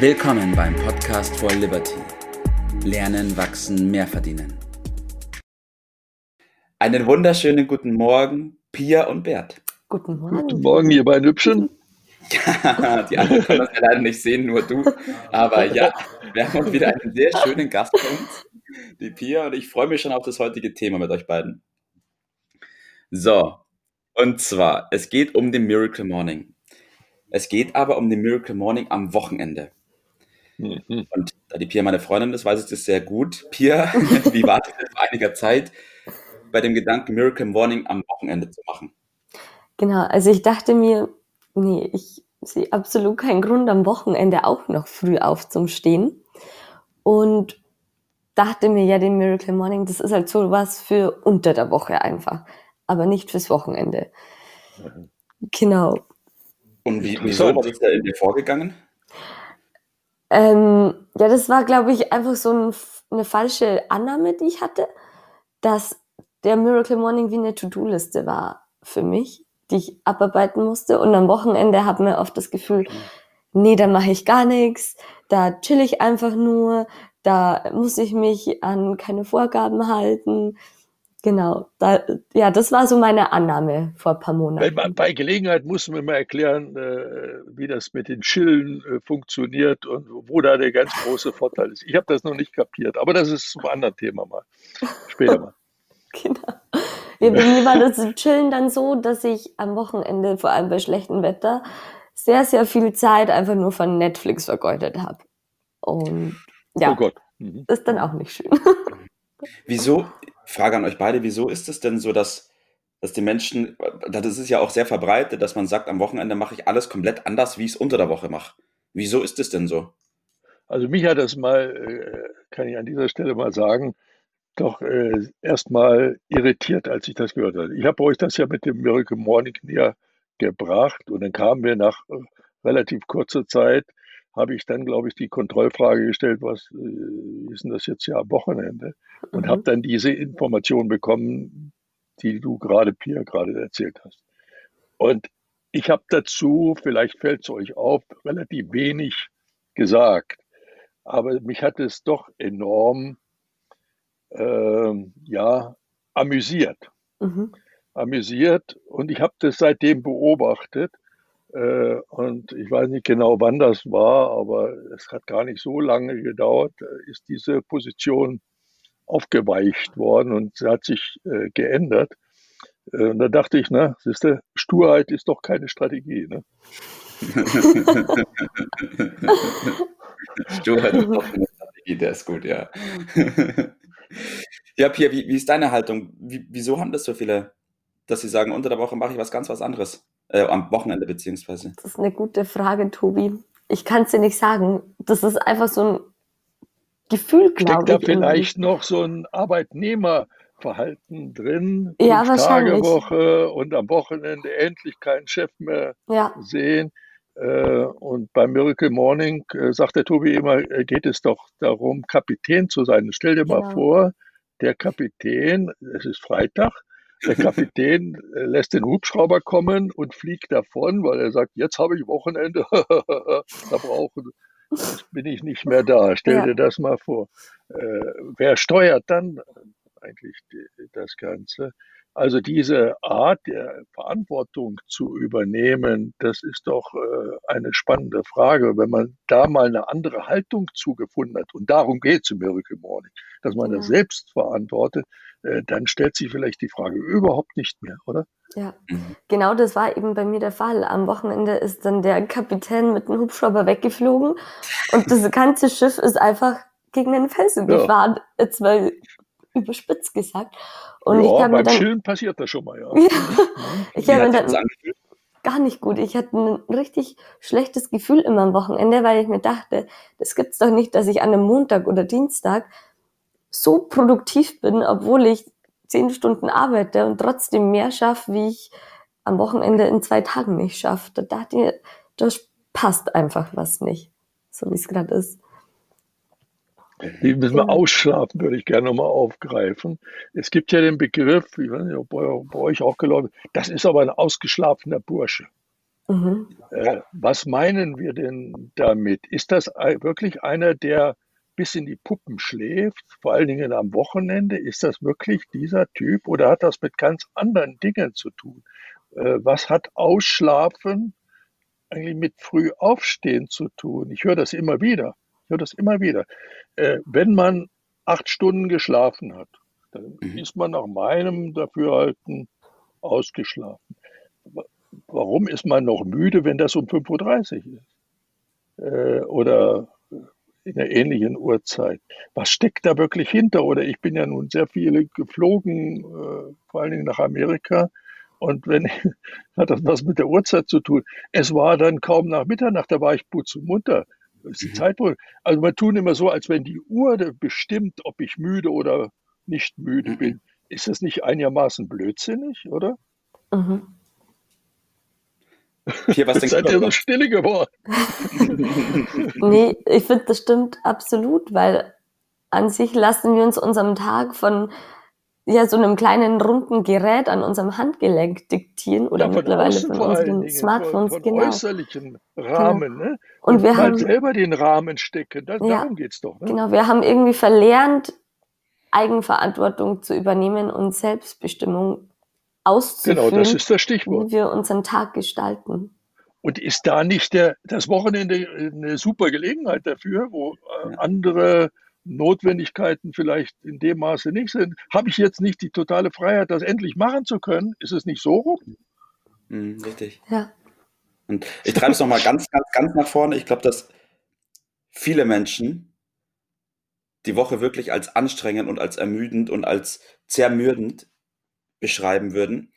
Willkommen beim Podcast for Liberty. Lernen, wachsen, mehr verdienen. Einen wunderschönen guten Morgen, Pia und Bert. Guten Morgen. Guten Morgen, ihr beiden Hübschen. die anderen können das ja leider nicht sehen, nur du. Aber ja, wir haben heute wieder einen sehr schönen Gast bei uns, die Pia, und ich freue mich schon auf das heutige Thema mit euch beiden. So, und zwar, es geht um den Miracle Morning. Es geht aber um den Miracle Morning am Wochenende. Mhm. Und da die Pia meine Freundin ist, weiß ich das sehr gut. Pia, wie war das vor einiger Zeit bei dem Gedanken, Miracle Morning am Wochenende zu machen? Genau, also ich dachte mir, nee, ich sehe absolut keinen Grund, am Wochenende auch noch früh aufzustehen. Und dachte mir, ja, den Miracle Morning, das ist halt so was für unter der Woche einfach, aber nicht fürs Wochenende. Mhm. Genau. Und wie, wieso war das da in dir vorgegangen? Ähm, ja, das war, glaube ich, einfach so ein, eine falsche Annahme, die ich hatte, dass der Miracle Morning wie eine To-Do-Liste war für mich, die ich abarbeiten musste. Und am Wochenende hat man oft das Gefühl, nee, da mache ich gar nichts, da chill ich einfach nur, da muss ich mich an keine Vorgaben halten. Genau, da, ja, das war so meine Annahme vor ein paar Monaten. Man, bei Gelegenheit muss man mal erklären, äh, wie das mit den Chillen äh, funktioniert und wo da der ganz große Vorteil ist. Ich habe das noch nicht kapiert, aber das ist zum anderen Thema mal. Später mal. genau. Ja, bei mir war das Chillen dann so, dass ich am Wochenende, vor allem bei schlechtem Wetter, sehr, sehr viel Zeit einfach nur von Netflix vergeudet habe. Und ja, oh Gott. Mhm. ist dann auch nicht schön. Wieso, Frage an euch beide, wieso ist es denn so, dass, dass die Menschen, das ist ja auch sehr verbreitet, dass man sagt, am Wochenende mache ich alles komplett anders, wie ich es unter der Woche mache. Wieso ist es denn so? Also mich hat das mal, äh, kann ich an dieser Stelle mal sagen, doch äh, erstmal irritiert, als ich das gehört habe. Ich habe euch das ja mit dem Miracle Morning näher gebracht und dann kamen wir nach äh, relativ kurzer Zeit habe ich dann, glaube ich, die Kontrollfrage gestellt, was äh, ist denn das jetzt ja Wochenende? Und mhm. habe dann diese Information bekommen, die du gerade, Pia, gerade erzählt hast. Und ich habe dazu, vielleicht fällt es euch auf, relativ wenig gesagt. Aber mich hat es doch enorm, äh, ja, amüsiert. Mhm. Amüsiert. Und ich habe das seitdem beobachtet. Äh, und ich weiß nicht genau, wann das war, aber es hat gar nicht so lange gedauert, äh, ist diese Position aufgeweicht worden und sie hat sich äh, geändert. Und da dachte ich, na, siehste, Sturheit ist doch keine Strategie. Ne? Sturheit ist doch keine Strategie, der ist gut, ja. ja, Pia, wie, wie ist deine Haltung? Wie, wieso haben das so viele, dass sie sagen, unter der Woche mache ich was ganz was anderes? Äh, am Wochenende beziehungsweise? Das ist eine gute Frage, Tobi. Ich kann es dir nicht sagen. Das ist einfach so ein Gefühl, glaube ich. Steckt da vielleicht noch so ein Arbeitnehmerverhalten drin? Ja, wahrscheinlich. Woche und am Wochenende endlich keinen Chef mehr ja. sehen. Äh, und beim Miracle Morning äh, sagt der Tobi immer, geht es doch darum, Kapitän zu sein. Stell dir genau. mal vor, der Kapitän, es ist Freitag, der Kapitän äh, lässt den Hubschrauber kommen und fliegt davon, weil er sagt, jetzt habe ich Wochenende, da brauchen, bin ich nicht mehr da. Stell ja. dir das mal vor. Äh, wer steuert dann eigentlich die, das Ganze? Also diese Art der Verantwortung zu übernehmen, das ist doch äh, eine spannende Frage. Wenn man da mal eine andere Haltung zugefunden hat, und darum geht es im Miracle Morning, dass man ja. das selbst verantwortet, äh, dann stellt sich vielleicht die Frage überhaupt nicht mehr, oder? Ja, mhm. genau das war eben bei mir der Fall. Am Wochenende ist dann der Kapitän mit dem Hubschrauber weggeflogen und das ganze Schiff ist einfach gegen den Felsen ja. gefahren. Jetzt mal überspitzt gesagt. Und ja, ich beim dann, Chillen passiert das schon mal, ja. ich habe dann gar nicht gut. Ich hatte ein richtig schlechtes Gefühl immer am Wochenende, weil ich mir dachte, das gibt's doch nicht, dass ich an einem Montag oder Dienstag so produktiv bin, obwohl ich zehn Stunden arbeite und trotzdem mehr schaffe, wie ich am Wochenende in zwei Tagen nicht schaffe. Da dachte ich, das passt einfach was nicht, so wie es gerade ist. Die müssen wir ausschlafen, würde ich gerne nochmal aufgreifen. Es gibt ja den Begriff, ich weiß nicht, ob bei, bei euch auch geläufig das ist aber ein ausgeschlafener Bursche. Mhm. Äh, was meinen wir denn damit? Ist das wirklich einer, der bis in die Puppen schläft, vor allen Dingen am Wochenende? Ist das wirklich dieser Typ oder hat das mit ganz anderen Dingen zu tun? Äh, was hat Ausschlafen eigentlich mit früh aufstehen zu tun? Ich höre das immer wieder. Ich höre das immer wieder. Äh, wenn man acht Stunden geschlafen hat, dann mhm. ist man nach meinem Dafürhalten ausgeschlafen. Warum ist man noch müde, wenn das um 5.30 Uhr ist? Äh, oder in einer ähnlichen Uhrzeit. Was steckt da wirklich hinter? Oder ich bin ja nun sehr viele geflogen, äh, vor allen Dingen nach Amerika. Und wenn hat das was mit der Uhrzeit zu tun? Es war dann kaum nach Mitternacht, da war ich munter. Das ist die mhm. Zeitpunkt. Also man tun immer so, als wenn die Uhr bestimmt, ob ich müde oder nicht müde mhm. bin. Ist das nicht einigermaßen blödsinnig, oder? Mhm. Hier, was denkst Seid ihr so stille geworden? nee, ich finde, das stimmt absolut, weil an sich lassen wir uns unserem Tag von ja, so einem kleinen runden Gerät an unserem Handgelenk diktieren oder ja, von mittlerweile von unseren Dingen, Smartphones, von, von genau. äußerlichen Rahmen, genau. ne? Und, Und wir haben selber den Rahmen stecken, das, ja, darum geht's doch. Ne? Genau, wir haben irgendwie verlernt, Eigenverantwortung zu übernehmen und Selbstbestimmung auszuführen. Genau, das ist das Stichwort. Wie wir unseren Tag gestalten. Und ist da nicht der, das Wochenende eine super Gelegenheit dafür, wo äh, andere Notwendigkeiten vielleicht in dem Maße nicht sind? Habe ich jetzt nicht die totale Freiheit, das endlich machen zu können? Ist es nicht so rum? Mhm, richtig. Ja. Und ich treibe es nochmal ganz, ganz, ganz nach vorne. Ich glaube, dass viele Menschen die Woche wirklich als anstrengend und als ermüdend und als zermürdend beschreiben würden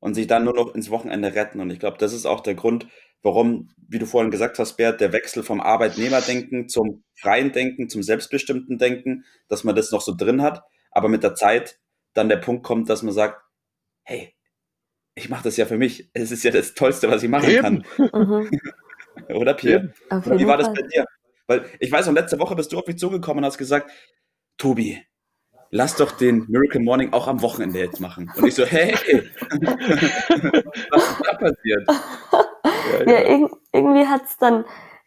und sich dann nur noch ins Wochenende retten. Und ich glaube, das ist auch der Grund, warum, wie du vorhin gesagt hast, Bert, der Wechsel vom Arbeitnehmerdenken zum freien Denken, zum selbstbestimmten Denken, dass man das noch so drin hat, aber mit der Zeit dann der Punkt kommt, dass man sagt, hey, ich mache das ja für mich. Es ist ja das Tollste, was ich machen Eben. kann. Mhm. Oder Pierre? Wie war das bei dir? Weil ich weiß noch, letzte Woche bist du auf mich zugekommen und hast gesagt, Tobi, lass doch den Miracle Morning auch am Wochenende jetzt machen. Und ich so, hey, was ist da passiert? Ja, ja. ja irgendwie hat es dann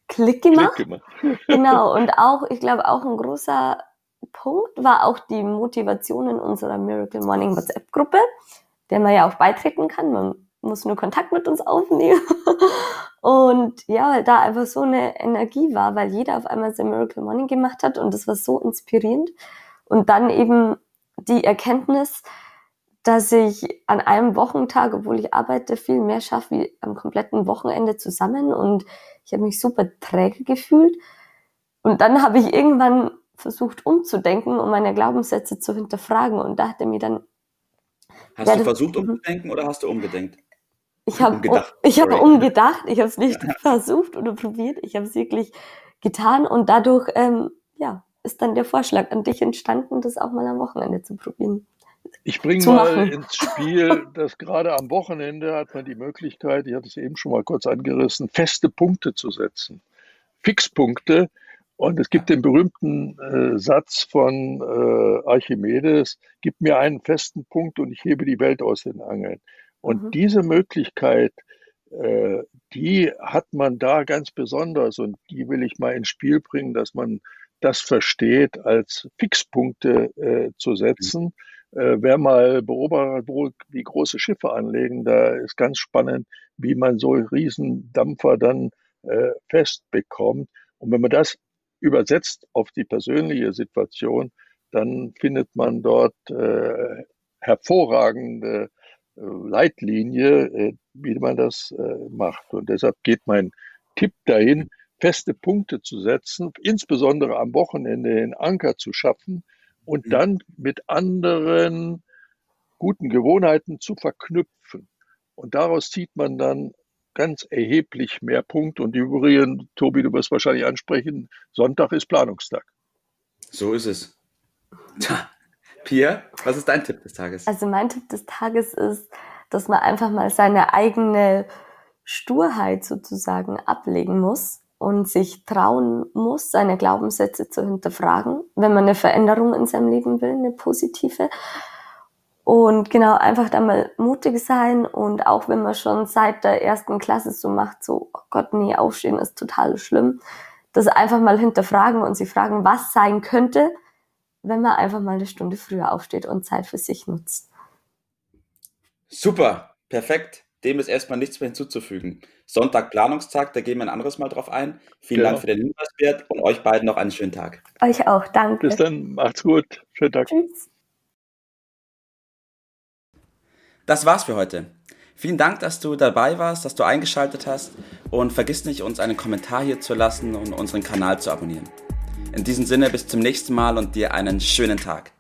Klick gemacht. Klick gemacht. genau, und auch, ich glaube, auch ein großer Punkt war auch die Motivation in unserer Miracle Morning WhatsApp-Gruppe, der man ja auch beitreten kann. Man muss nur Kontakt mit uns aufnehmen. Und ja, weil da einfach so eine Energie war, weil jeder auf einmal sein Miracle Morning gemacht hat und das war so inspirierend. Und dann eben die Erkenntnis, dass ich an einem Wochentag, obwohl ich arbeite, viel mehr schaffe wie am kompletten Wochenende zusammen. Und ich habe mich super träge gefühlt. Und dann habe ich irgendwann versucht umzudenken, um meine Glaubenssätze zu hinterfragen. Und da hat er mir dann. Hast du versucht mhm. umzudenken oder hast du umgedenkt? Ich habe umgedacht. Ich habe umgedacht. Ich habe es nicht versucht oder probiert. Ich habe es wirklich getan und dadurch ähm, ja ist dann der Vorschlag an dich entstanden, das auch mal am Wochenende zu probieren. Ich bringe mal machen. ins Spiel, dass gerade am Wochenende hat man die Möglichkeit, ich hatte es eben schon mal kurz angerissen, feste Punkte zu setzen. Fixpunkte. Und es gibt den berühmten äh, Satz von äh, Archimedes, gib mir einen festen Punkt und ich hebe die Welt aus den Angeln. Und mhm. diese Möglichkeit, äh, die hat man da ganz besonders und die will ich mal ins Spiel bringen, dass man das versteht, als Fixpunkte äh, zu setzen. Äh, wer mal beobachtet, wo, wie große Schiffe anlegen, da ist ganz spannend, wie man so Riesendampfer dann äh, festbekommt. Und wenn man das übersetzt auf die persönliche Situation, dann findet man dort äh, hervorragende äh, Leitlinie, äh, wie man das äh, macht. Und deshalb geht mein Tipp dahin, feste Punkte zu setzen, insbesondere am Wochenende den Anker zu schaffen und mhm. dann mit anderen guten Gewohnheiten zu verknüpfen. Und daraus zieht man dann ganz erheblich mehr Punkte. Und übrigens, Tobi, du wirst wahrscheinlich ansprechen, Sonntag ist Planungstag. So ist es. Tja, Pia, was ist dein Tipp des Tages? Also mein Tipp des Tages ist, dass man einfach mal seine eigene Sturheit sozusagen ablegen muss und sich trauen muss, seine Glaubenssätze zu hinterfragen, wenn man eine Veränderung in seinem Leben will, eine positive. Und genau, einfach da mal mutig sein und auch wenn man schon seit der ersten Klasse so macht, so, oh Gott, nee, aufstehen ist total schlimm, das einfach mal hinterfragen und sie fragen, was sein könnte, wenn man einfach mal eine Stunde früher aufsteht und Zeit für sich nutzt. Super, perfekt. Dem ist erstmal nichts mehr hinzuzufügen. Sonntag Planungstag, da gehen wir ein anderes Mal drauf ein. Vielen genau. Dank für den Hinweis, Bert, und euch beiden noch einen schönen Tag. Euch auch, danke. Bis dann, macht's gut. Schönen Tag. Tschüss. Das war's für heute. Vielen Dank, dass du dabei warst, dass du eingeschaltet hast und vergiss nicht, uns einen Kommentar hier zu lassen und unseren Kanal zu abonnieren. In diesem Sinne bis zum nächsten Mal und dir einen schönen Tag.